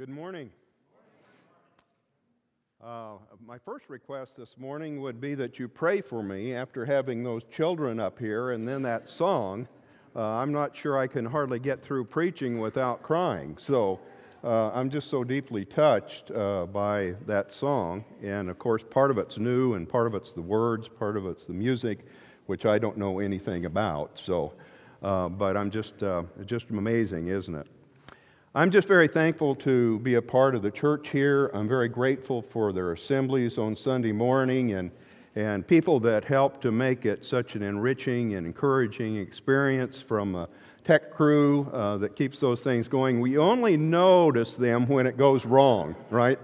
Good morning. Uh, my first request this morning would be that you pray for me after having those children up here and then that song. Uh, I'm not sure I can hardly get through preaching without crying. So uh, I'm just so deeply touched uh, by that song. And of course, part of it's new, and part of it's the words, part of it's the music, which I don't know anything about. So, uh, but I'm just, uh, just amazing, isn't it? I'm just very thankful to be a part of the church here. I'm very grateful for their assemblies on Sunday morning and, and people that help to make it such an enriching and encouraging experience from a tech crew uh, that keeps those things going. We only notice them when it goes wrong, right?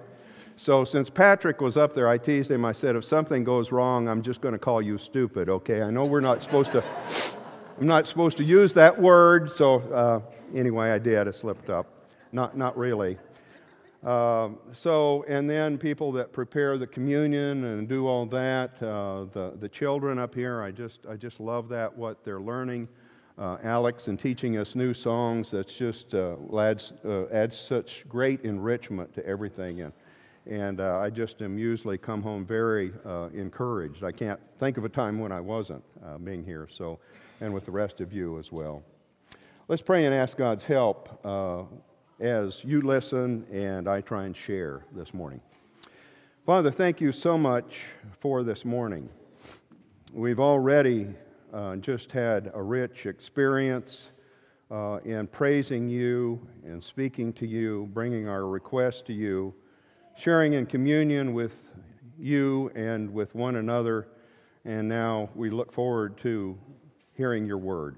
So since Patrick was up there, I teased him. I said, if something goes wrong, I'm just going to call you stupid, okay? I know we're not supposed to. I'm not supposed to use that word, so uh, anyway, I did. I slipped up. Not, not really. Uh, so, and then people that prepare the communion and do all that. Uh, the, the children up here, I just, I just love that, what they're learning. Uh, Alex and teaching us new songs, that's just uh, adds, uh, adds such great enrichment to everything. And, and uh, I just am usually come home very encouraged. I can't think of a time when I wasn't being here, so, and with the rest of you as well. Let's pray and ask God's help as you listen and I try and share this morning. Father, thank you so much for this morning. We've already uh, just had a rich experience uh, in praising you and speaking to you, bringing our requests to you, sharing in communion with you and with one another. And now we look forward to hearing your word.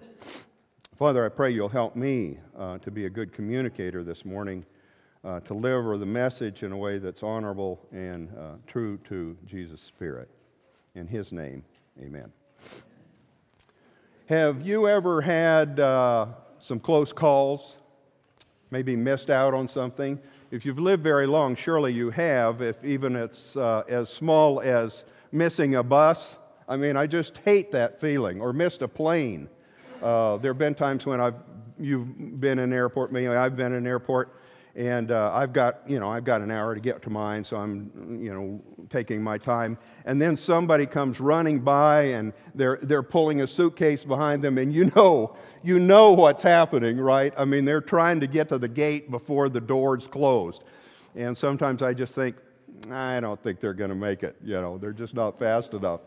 Father, I pray you'll help me uh, to be a good communicator this morning, uh, to deliver the message in a way that's honorable and uh, true to Jesus' Spirit. In His name, amen. Have you ever had uh, some close calls? Maybe missed out on something? If you've lived very long, surely you have, if even it's uh, as small as missing a bus. I mean, I just hate that feeling, or missed a plane. Uh, there have been times when I've you've been in an airport, maybe I've been in an airport, and uh, I've got you know I've got an hour to get to mine, so I'm you know taking my time. And then somebody comes running by, and they're they're pulling a suitcase behind them, and you know you know what's happening, right? I mean they're trying to get to the gate before the doors closed, and sometimes I just think I don't think they're going to make it. You know they're just not fast enough.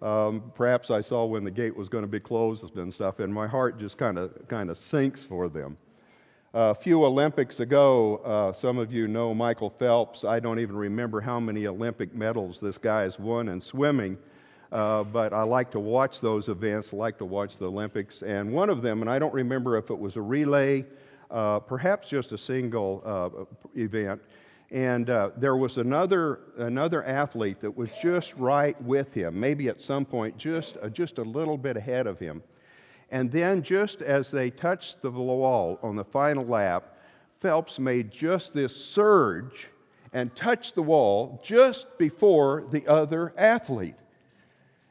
Um, perhaps I saw when the gate was going to be closed and stuff, and my heart just kind of kind of sinks for them. A few Olympics ago, uh, some of you know Michael Phelps. I don't even remember how many Olympic medals this guy has won in swimming, uh, but I like to watch those events. I like to watch the Olympics, and one of them, and I don't remember if it was a relay, uh, perhaps just a single uh, event and uh, there was another, another athlete that was just right with him, maybe at some point just, uh, just a little bit ahead of him. And then, just as they touched the wall on the final lap, Phelps made just this surge and touched the wall just before the other athlete.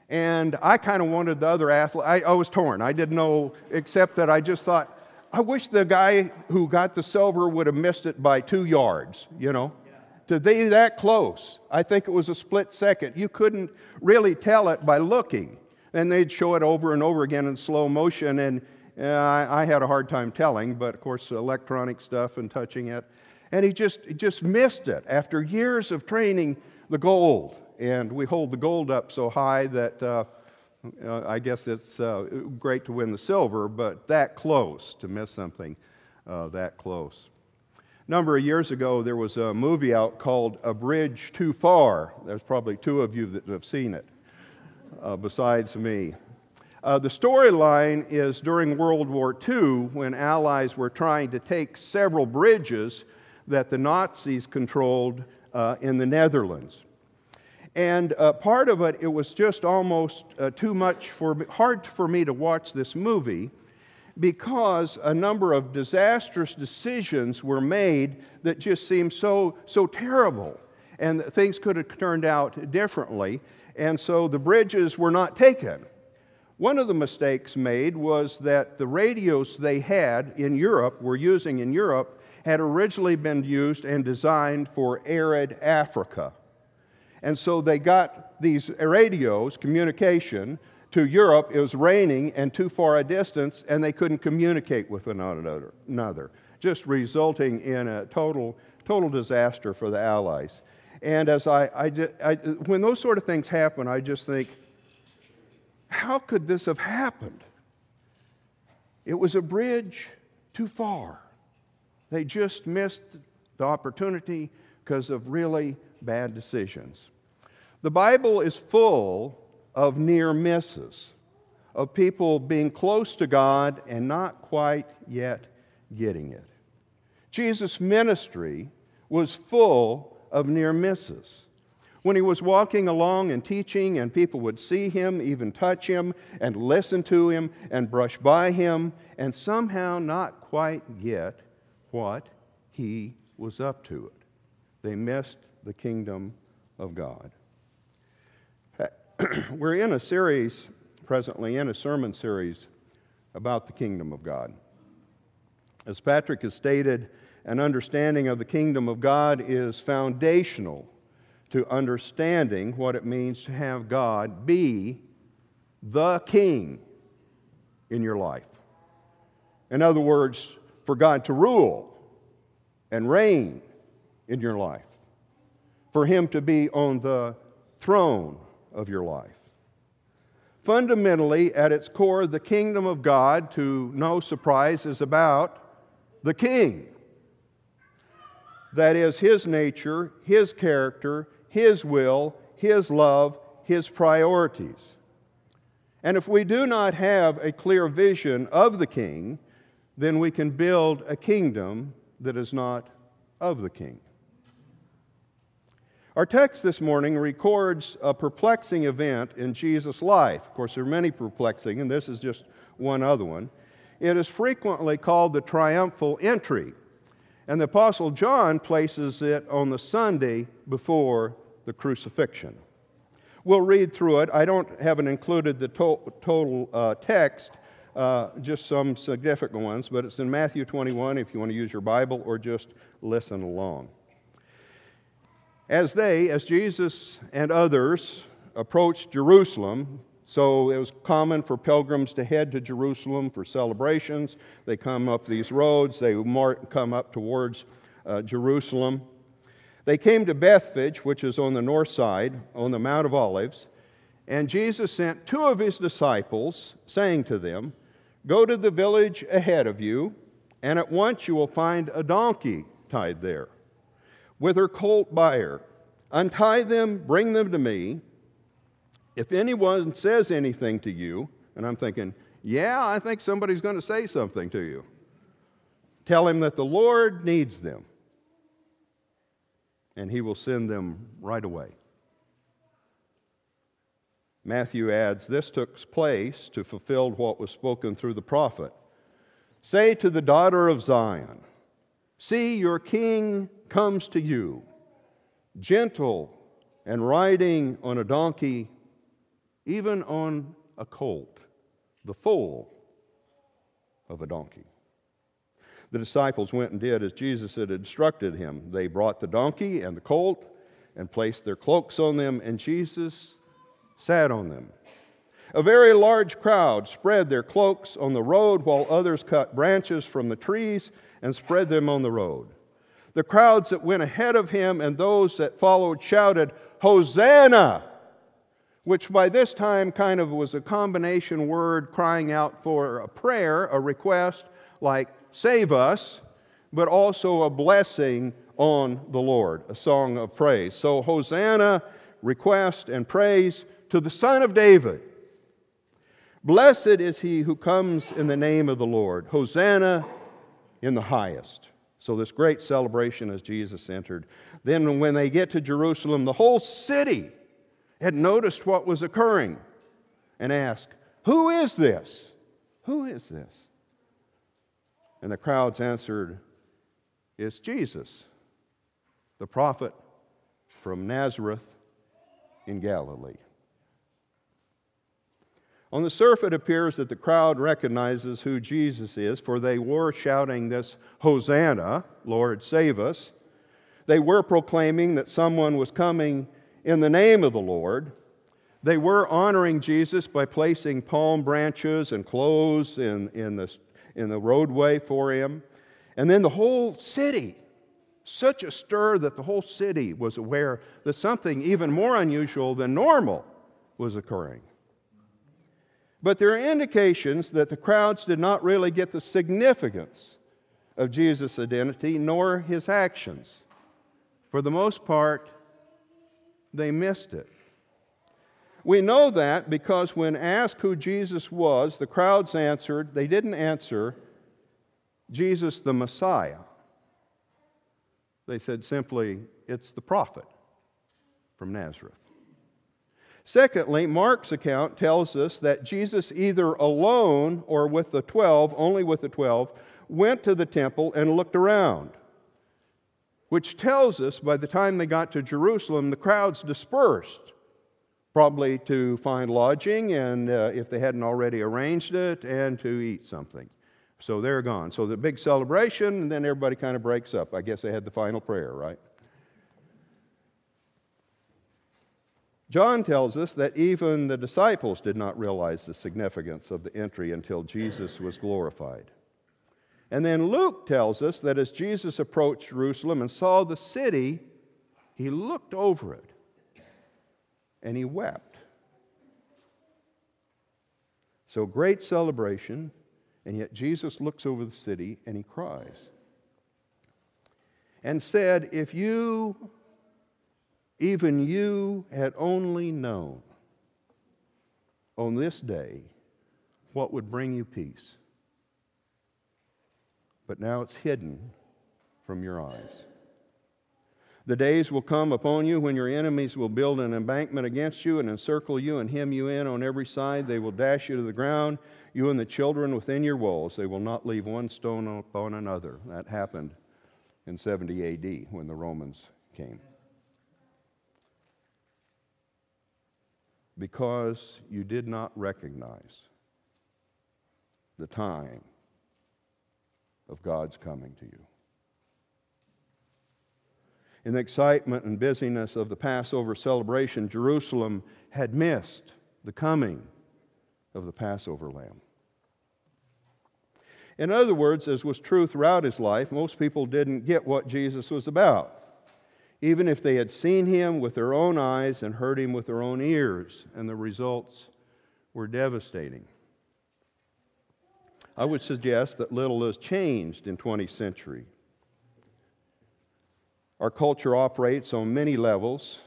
And I kind of wanted the other athlete, I, I was torn. I didn't know, except that I just thought, I wish the guy who got the silver would have missed it by two yards, you know. To be that close, I think it was a split second. You couldn't really tell it by looking. And they'd show it over and over again in slow motion, and uh, I, I, had a hard time telling, but of course, electronic stuff and touching it. And he just, he just missed it after years of training the gold. And we hold the gold up so high that uh, I guess it's uh, great to win the silver, but that close to miss something uh, that close. A number of years ago, there was a movie out called A Bridge Too Far. There's probably two of you that have seen it, uh, besides me. Uh, the storyline is during World War II when Allies were trying to take several bridges that the Nazis controlled uh, in the Netherlands. And uh, part of it, it was just almost uh, too much for hard for me to watch this movie because a number of disastrous decisions were made that just seemed so, so terrible. And things could have turned out differently. And so the bridges were not taken. One of the mistakes made was that the radios they had in Europe, were using in Europe, had originally been used and designed for arid Africa. And so they got these radios, communication, to Europe. It was raining and too far a distance, and they couldn't communicate with one another, just resulting in a total, total disaster for the Allies. And as I, I, I, when those sort of things happen, I just think, how could this have happened? It was a bridge too far. They just missed the opportunity because of really bad decisions. The Bible is full of near misses, of people being close to God and not quite yet getting it. Jesus' ministry was full of near misses. When he was walking along and teaching, and people would see him, even touch him, and listen to him, and brush by him, and somehow not quite get what he was up to it. They missed the kingdom of God. We're in a series presently, in a sermon series about the kingdom of God. As Patrick has stated, an understanding of the kingdom of God is foundational to understanding what it means to have God be the king in your life. In other words, for God to rule and reign in your life, for Him to be on the throne of your life. Fundamentally, at its core, the kingdom of God, to no surprise, is about the king. That is, his nature, his character, his will, his love, his priorities. And if we do not have a clear vision of the king, then we can build a kingdom that is not of the king. Our text this morning records a perplexing event in Jesus' life. Of course, there are many perplexing, and this is just one other one. It is frequently called the triumphal entry, and the Apostle John places it on the Sunday before the crucifixion. We'll read through it. I don't haven't included the to- total uh, text, uh, just some significant ones, but it's in Matthew 21 if you want to use your Bible or just listen along. As they, as Jesus and others, approached Jerusalem, so it was common for pilgrims to head to Jerusalem for celebrations. They come up these roads, they come up towards uh, Jerusalem. They came to Bethphage, which is on the north side, on the Mount of Olives, and Jesus sent two of his disciples, saying to them, Go to the village ahead of you, and at once you will find a donkey tied there with her colt buyer. Untie them, bring them to me. If anyone says anything to you, and I'm thinking, yeah, I think somebody's going to say something to you, tell him that the Lord needs them, and he will send them right away. Matthew adds, This took place to fulfill what was spoken through the prophet. Say to the daughter of Zion, See, your king comes to you, gentle and riding on a donkey, even on a colt, the foal of a donkey. The disciples went and did as Jesus had instructed him. They brought the donkey and the colt and placed their cloaks on them, and Jesus sat on them. A very large crowd spread their cloaks on the road, while others cut branches from the trees and spread them on the road. The crowds that went ahead of him and those that followed shouted, Hosanna! Which by this time kind of was a combination word crying out for a prayer, a request, like, save us, but also a blessing on the Lord, a song of praise. So, Hosanna, request, and praise to the Son of David. Blessed is he who comes in the name of the Lord. Hosanna in the highest. So, this great celebration as Jesus entered. Then, when they get to Jerusalem, the whole city had noticed what was occurring and asked, Who is this? Who is this? And the crowds answered, It's Jesus, the prophet from Nazareth in Galilee. On the surface, it appears that the crowd recognizes who Jesus is, for they were shouting this Hosanna, Lord, save us. They were proclaiming that someone was coming in the name of the Lord. They were honoring Jesus by placing palm branches and clothes in, in, the, in the roadway for him. And then the whole city, such a stir that the whole city was aware that something even more unusual than normal was occurring. But there are indications that the crowds did not really get the significance of Jesus' identity nor his actions. For the most part, they missed it. We know that because when asked who Jesus was, the crowds answered, they didn't answer, Jesus the Messiah. They said simply, it's the prophet from Nazareth. Secondly, Mark's account tells us that Jesus, either alone or with the 12, only with the 12, went to the temple and looked around, which tells us by the time they got to Jerusalem, the crowds dispersed, probably to find lodging and uh, if they hadn't already arranged it, and to eat something. So they're gone. So the big celebration, and then everybody kind of breaks up. I guess they had the final prayer, right? John tells us that even the disciples did not realize the significance of the entry until Jesus was glorified. And then Luke tells us that as Jesus approached Jerusalem and saw the city, he looked over it and he wept. So great celebration, and yet Jesus looks over the city and he cries and said, If you even you had only known on this day what would bring you peace. But now it's hidden from your eyes. The days will come upon you when your enemies will build an embankment against you and encircle you and hem you in on every side. They will dash you to the ground, you and the children within your walls. They will not leave one stone upon another. That happened in 70 AD when the Romans came. Because you did not recognize the time of God's coming to you. In the excitement and busyness of the Passover celebration, Jerusalem had missed the coming of the Passover lamb. In other words, as was true throughout his life, most people didn't get what Jesus was about even if they had seen him with their own eyes and heard him with their own ears, and the results were devastating. I would suggest that little has changed in 20th century. Our culture operates on many levels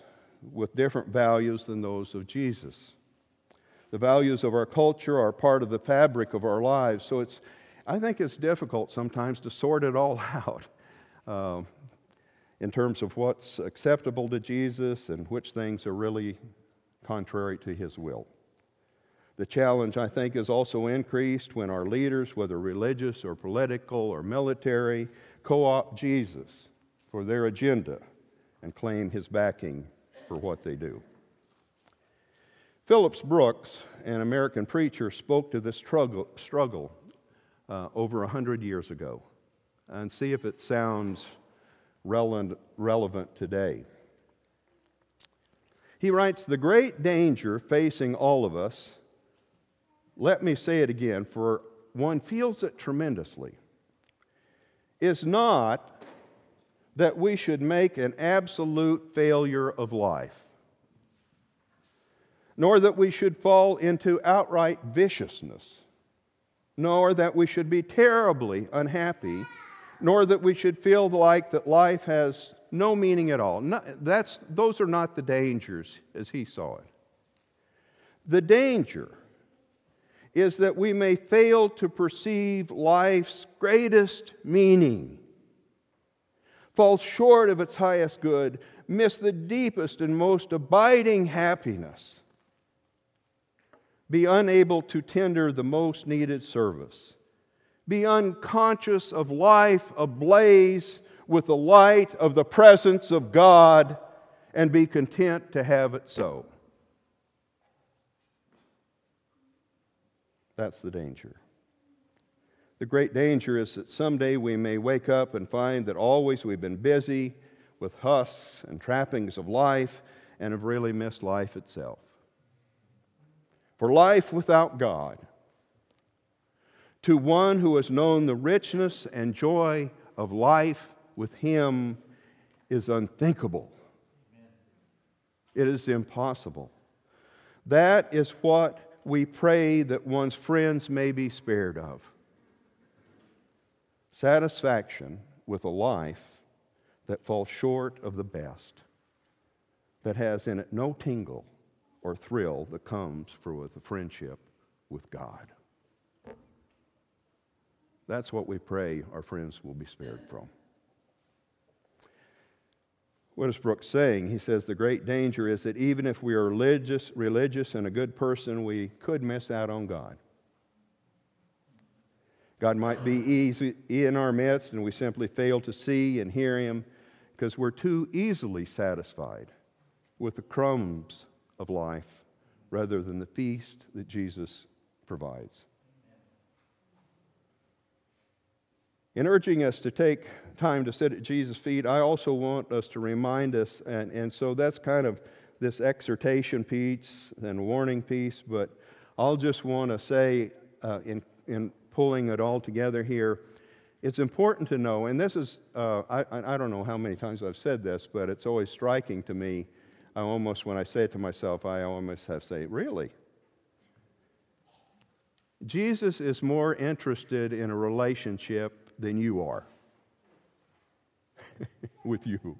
with different values than those of Jesus. The values of our culture are part of the fabric of our lives, so it's, I think it's difficult sometimes to sort it all out. Uh, in terms of what's acceptable to Jesus and which things are really contrary to his will. The challenge, I think, is also increased when our leaders, whether religious or political or military, co opt Jesus for their agenda and claim his backing for what they do. Phillips Brooks, an American preacher, spoke to this struggle, struggle uh, over 100 years ago. And see if it sounds relevant today. He writes The great danger facing all of us, let me say it again, for one feels it tremendously, is not that we should make an absolute failure of life, nor that we should fall into outright viciousness, nor that we should be terribly unhappy nor that we should feel like that life has no meaning at all. that's, those are not the dangers as he saw it. The danger is that we may fail to perceive life's greatest meaning, fall short of its highest good, miss the deepest and most abiding happiness, be unable to tender the most needed service be unconscious of life ablaze with the light of the presence of God and be content to have it so. That's the danger. The great danger is that someday we may wake up and find that always we've been busy with husks and trappings of life and have really missed life itself. For life without God, to one who has known the richness and joy of life with Him, is unthinkable. It is impossible. That is what we pray that one's friends may be spared of satisfaction with a life that falls short of the best, that has in it no tingle or thrill that comes for with a friendship with God. That's what we pray our friends will be spared from. What is Brooks saying? He says the great danger is that even if we are religious, religious and a good person, we could miss out on God. God might be easy in our midst, and we simply fail to see and hear Him because we're too easily satisfied with the crumbs of life rather than the feast that Jesus provides. In urging us to take time to sit at Jesus' feet, I also want us to remind us, and, and so that's kind of this exhortation piece and warning piece, but I'll just want to say uh, in, in pulling it all together here, it's important to know, and this is, uh, I, I don't know how many times I've said this, but it's always striking to me. I almost, when I say it to myself, I almost have to say, really? Jesus is more interested in a relationship than you are with you.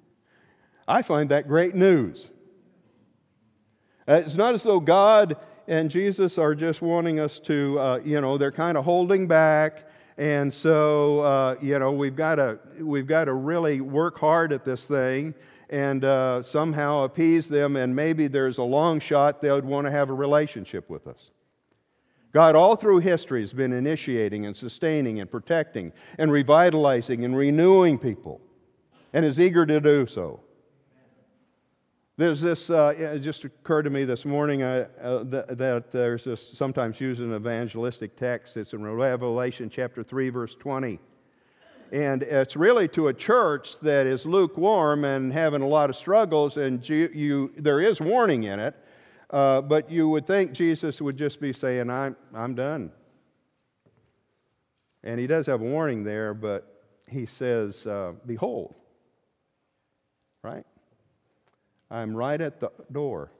I find that great news. Uh, it's not as though God and Jesus are just wanting us to, uh, you know, they're kind of holding back. And so, uh, you know, we've got to we've got to really work hard at this thing and uh, somehow appease them. And maybe there's a long shot they would want to have a relationship with us. God, all through history, has been initiating and sustaining and protecting and revitalizing and renewing people, and is eager to do so. There's this, uh, it just occurred to me this morning uh, uh, that, that, there's this sometimes used in evangelistic text. It's in Revelation chapter 3, verse 20. And it's really to a church that is lukewarm and having a lot of struggles, and you, you there is warning in it. Uh, but you would think Jesus would just be saying, I'm, I'm done. And he does have a warning there, but he says, uh, Behold, right? I'm right at the door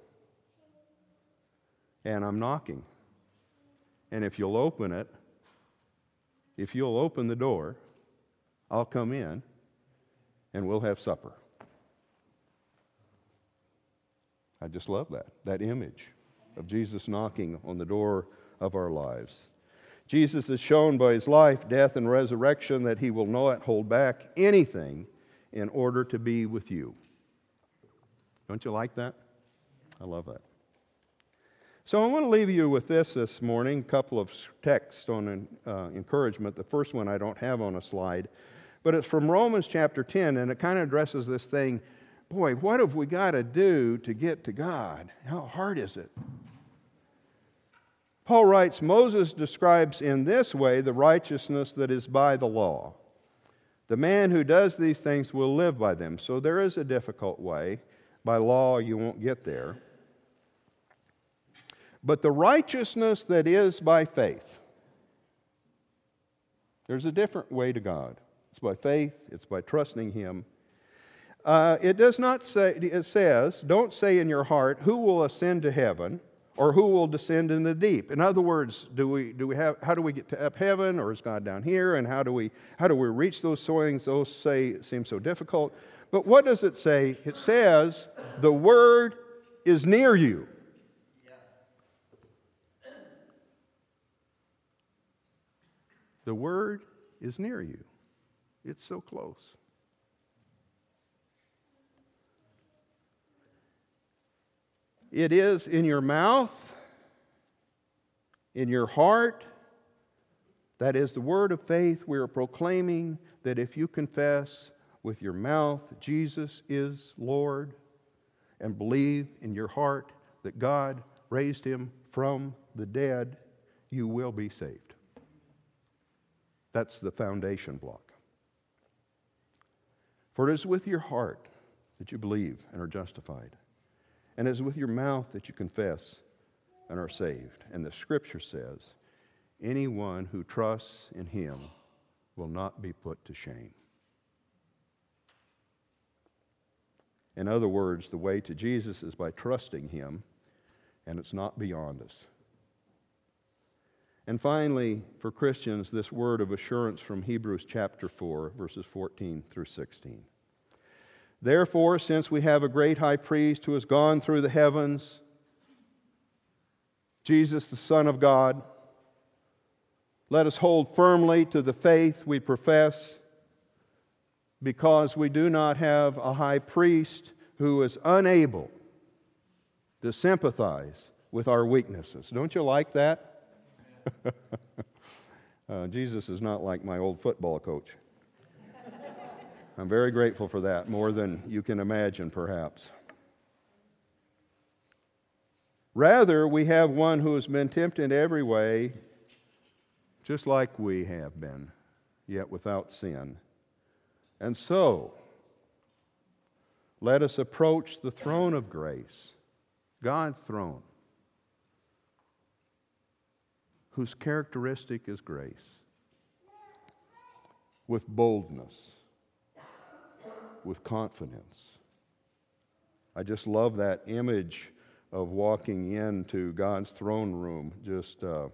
and I'm knocking. And if you'll open it, if you'll open the door, I'll come in and we'll have supper. I just love that, that image of Jesus knocking on the door of our lives. Jesus has shown by his life, death, and resurrection that he will not hold back anything in order to be with you. Don't you like that? I love that. So I want to leave you with this this morning, a couple of texts on uh, encouragement. The first one I don't have on a slide, but it's from Romans chapter 10, and it kind of addresses this thing boy, what have we got to do to get to God? How hard is it? Paul writes Moses describes in this way the righteousness that is by the law. The man who does these things will live by them. So there is a difficult way. By law, you won't get there. But the righteousness that is by faith, there's a different way to God. It's by faith, it's by trusting Him. Uh, it does not say, it says, don't say in your heart, who will ascend to heaven or who will descend in the deep. In other words, do we, do we have, how do we get to up heaven or is God down here and how do we, how do we reach those things? Those say seem so difficult. But what does it say? It says, the word is near you. The word is near you. It's so close. It is in your mouth, in your heart. That is the word of faith we are proclaiming that if you confess with your mouth Jesus is Lord and believe in your heart that God raised him from the dead, you will be saved. That's the foundation block. For it is with your heart that you believe and are justified, and it is with your mouth that you confess and are saved. And the scripture says, anyone who trusts in him will not be put to shame. In other words, the way to Jesus is by trusting him, and it's not beyond us. And finally, for Christians, this word of assurance from Hebrews chapter 4, verses 14 through 16. Therefore, since we have a great high priest who has gone through the heavens, Jesus, the Son of God, let us hold firmly to the faith we profess because we do not have a high priest who is unable to sympathize with our weaknesses. Don't you like that? uh, Jesus is not like my old football coach. I'm very grateful for that, more than you can imagine, perhaps. Rather, we have one who has been tempted every way, just like we have been, yet without sin. And so, let us approach the throne of grace, God's throne, whose characteristic is grace, with boldness with confidence. I just love that image of walking into God's throne room, just uh,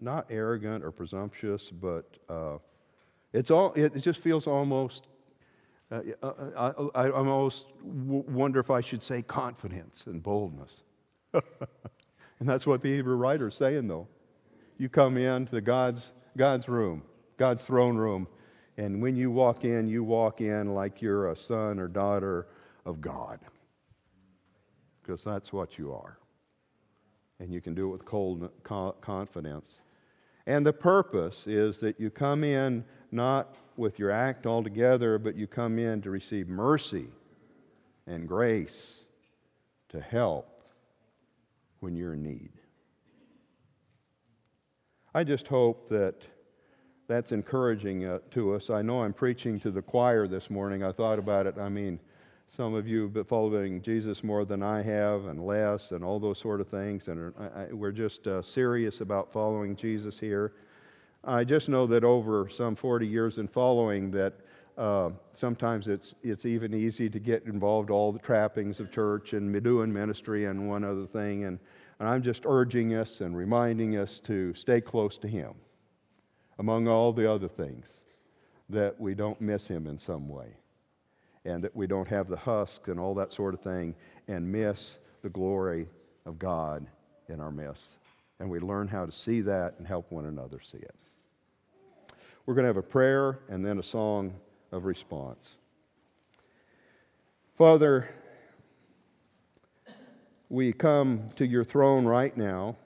not arrogant or presumptuous, but uh, it's all, it just feels almost, uh, uh I, I, almost wonder if I should say confidence and boldness. and that's what the Hebrew writer's saying, though. You come into God's, God's room, God's throne room, and when you walk in, you walk in like you're a son or daughter of God. Because that's what you are. And you can do it with cold confidence. And the purpose is that you come in not with your act altogether, but you come in to receive mercy and grace to help when you're in need. I just hope that that's encouraging uh, to us. I know I'm preaching to the choir this morning. I thought about it. I mean, some of you have been following Jesus more than I have, and less, and all those sort of things. And I, I, we're just uh, serious about following Jesus here. I just know that over some 40 years in following, that uh, sometimes it's it's even easy to get involved all the trappings of church and doing ministry and one other thing. And, and I'm just urging us and reminding us to stay close to Him among all the other things, that we don't miss him in some way, and that we don't have the husk and all that sort of thing and miss the glory of God in our midst. And we learn how to see that and help one another see it. We're going to have a prayer and then a song of response. Father, we come to your throne right now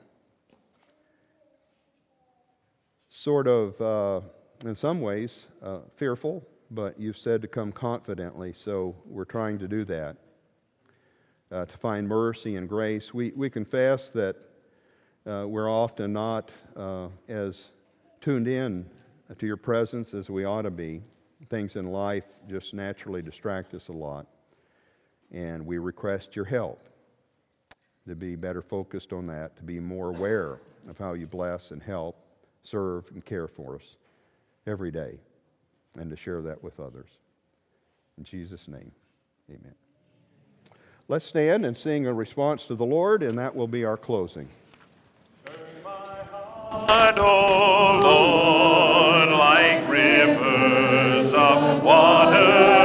sort of, uh, in some ways, uh, fearful, but you've said to come confidently, so we're trying to do that. Uh, to find mercy and grace. We, we confess that uh, we're often not uh, as tuned in to your presence as we ought to be. Things in life just naturally distract us a lot. And we request your help to be better focused on that, to be more aware of how you bless and help serve, and care for us every day, and to share that with others. In Jesus' name, amen. Let's stand and sing a response to the Lord, and that will be our closing. Turn my heart, Lord, like rivers of water.